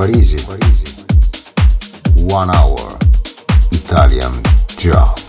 Parisi. One Hour Italian Job.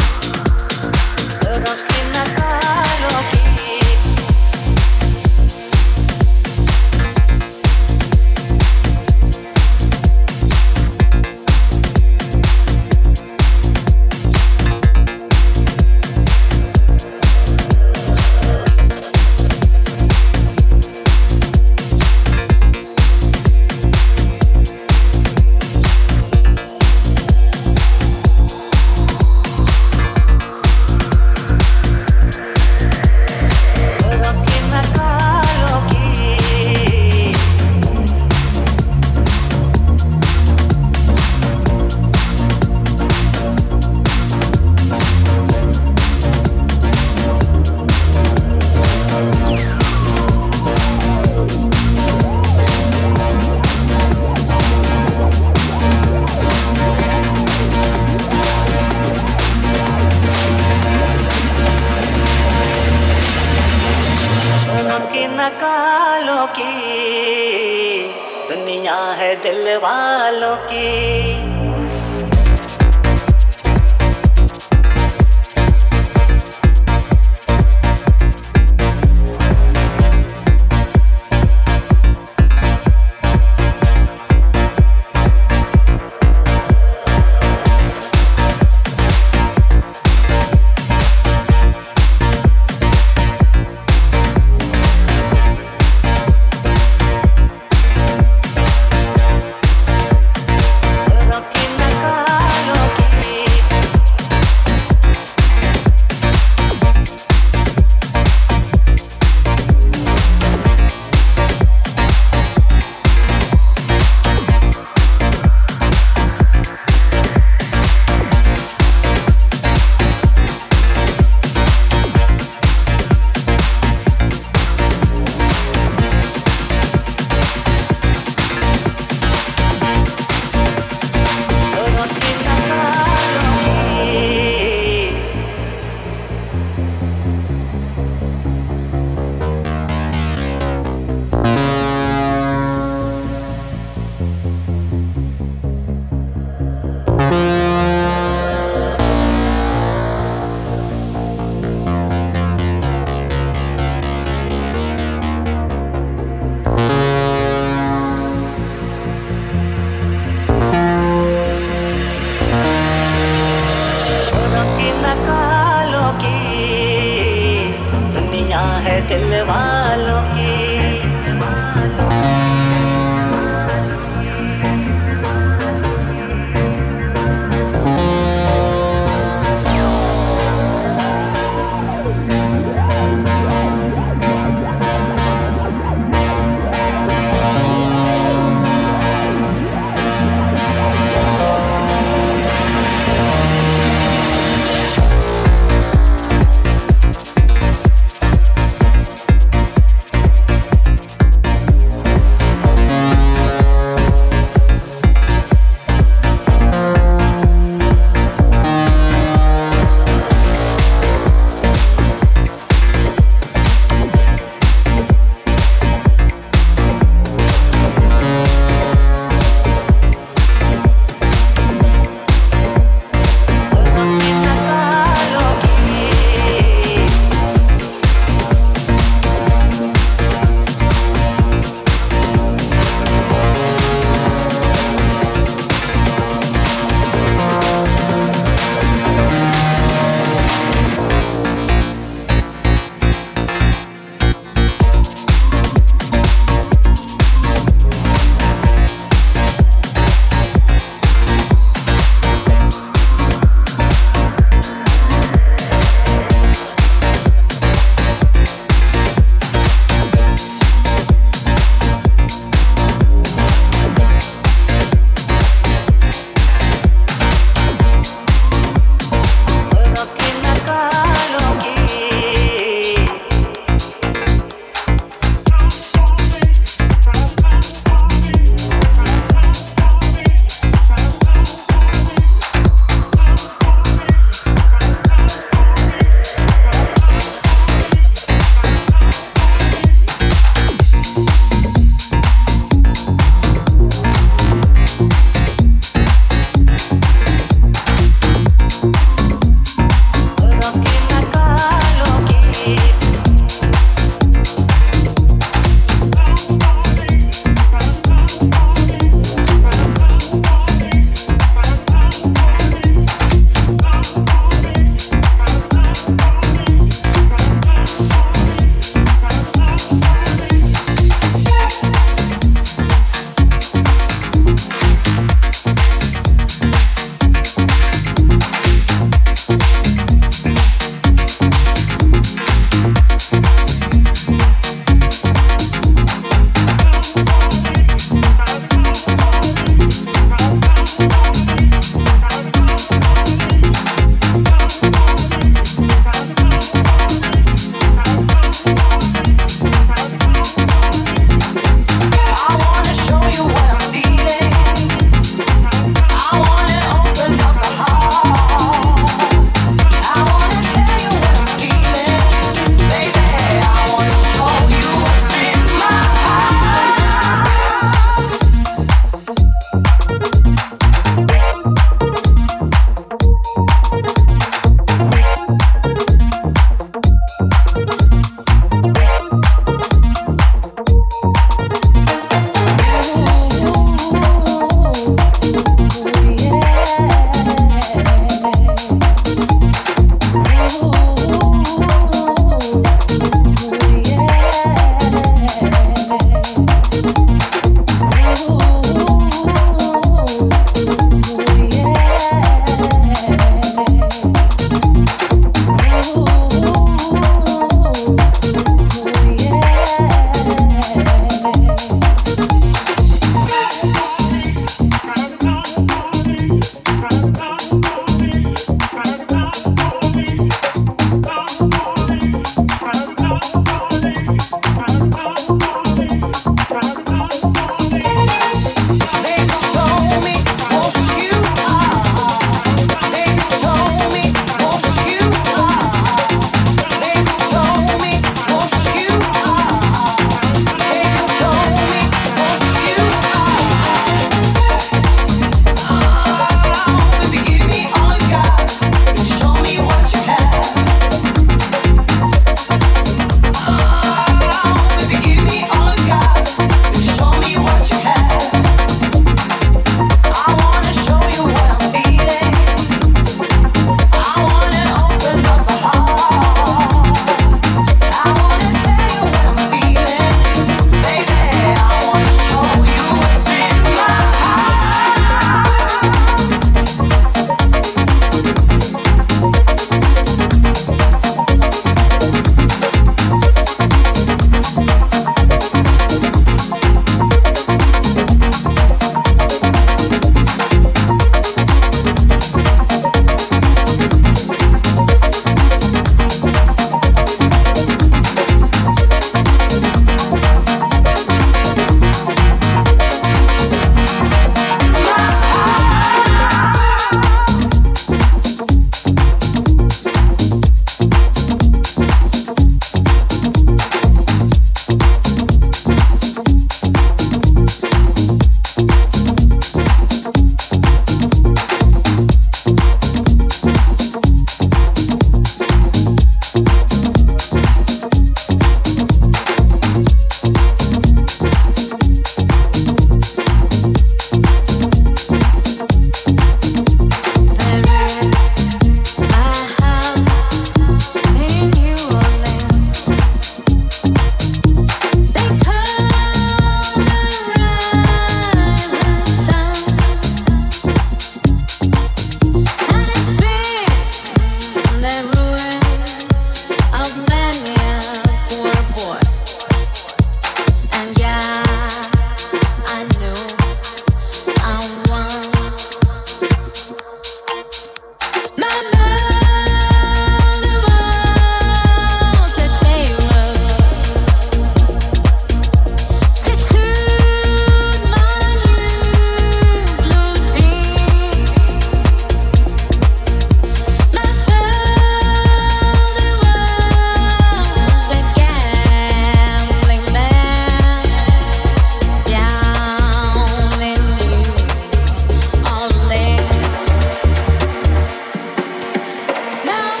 Now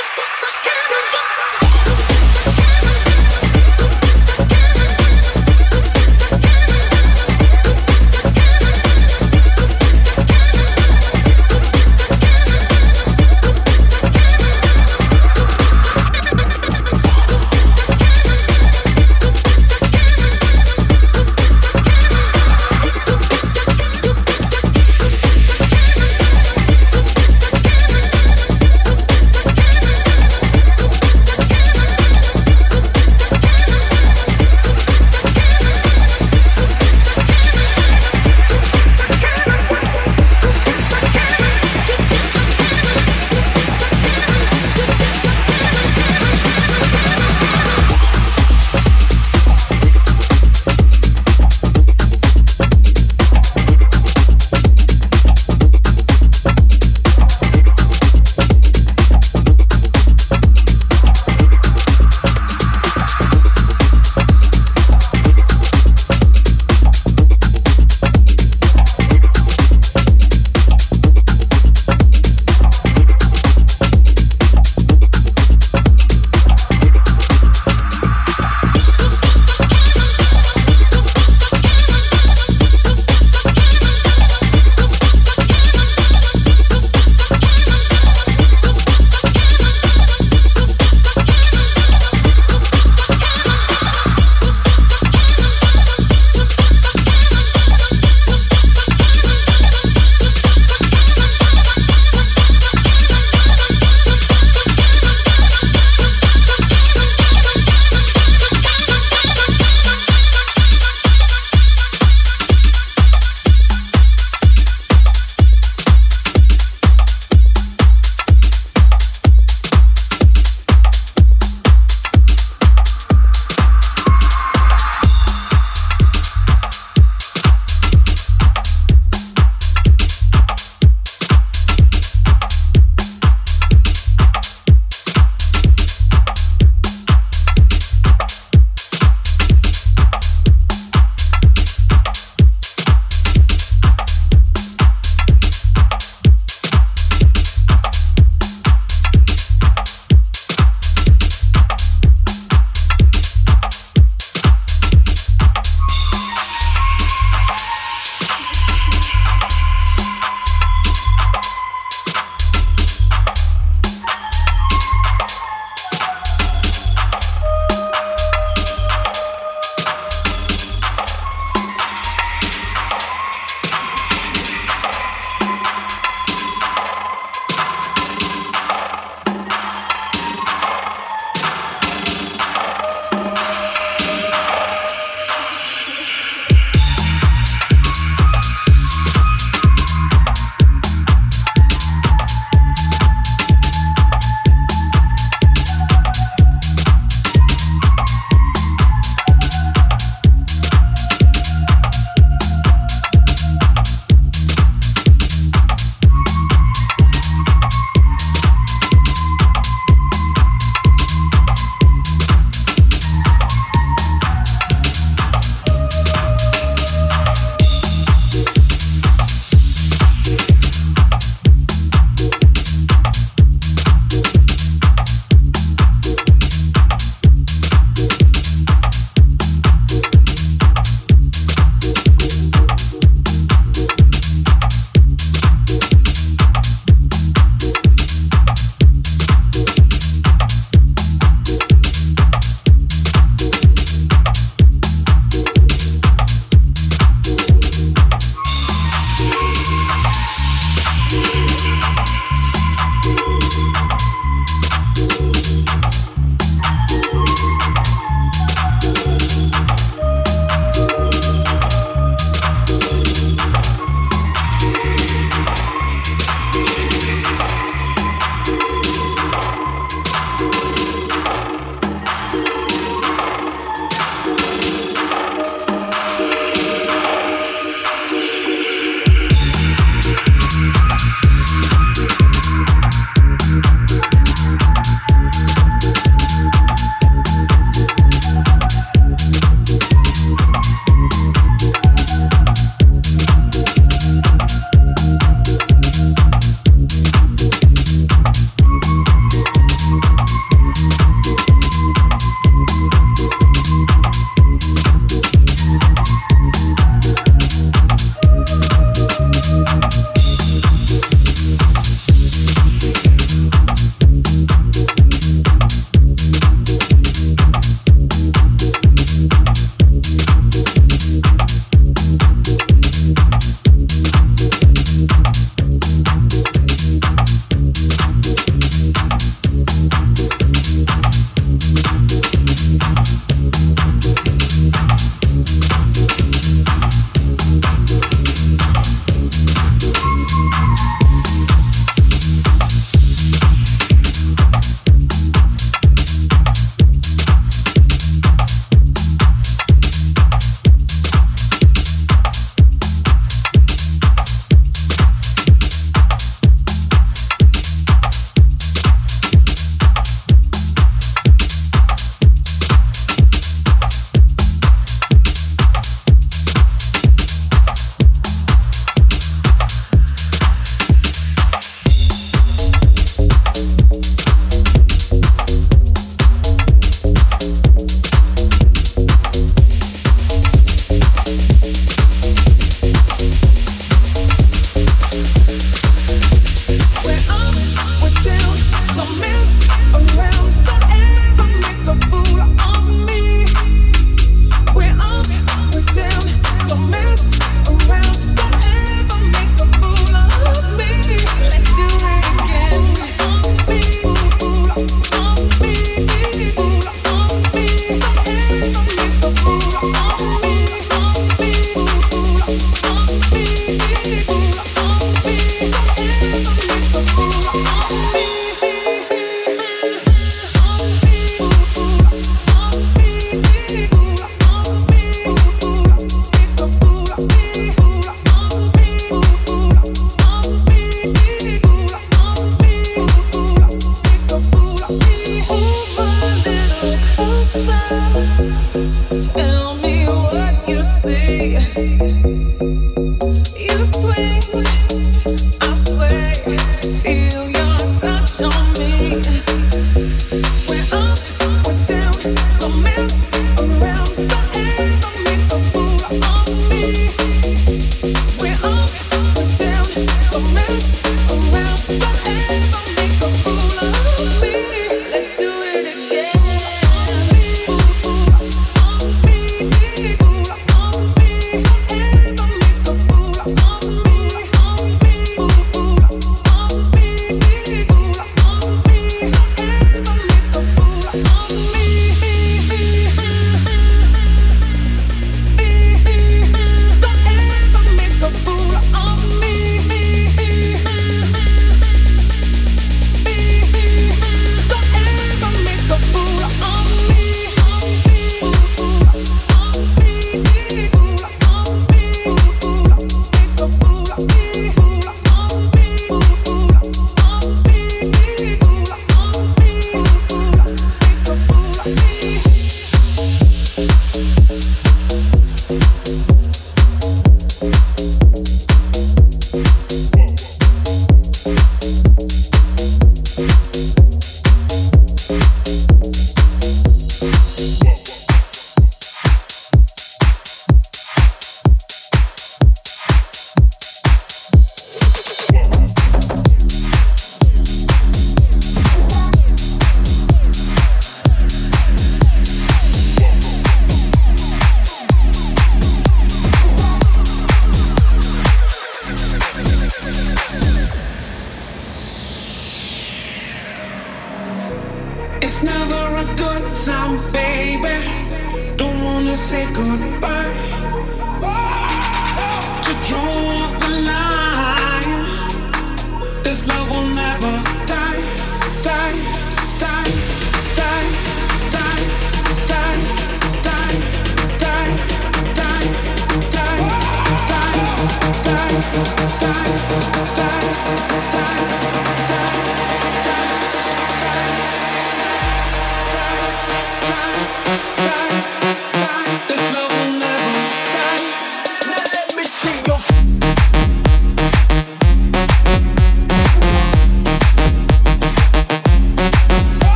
because I kinda got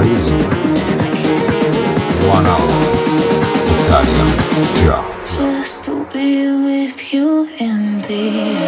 One Italian job. Just to be with you in the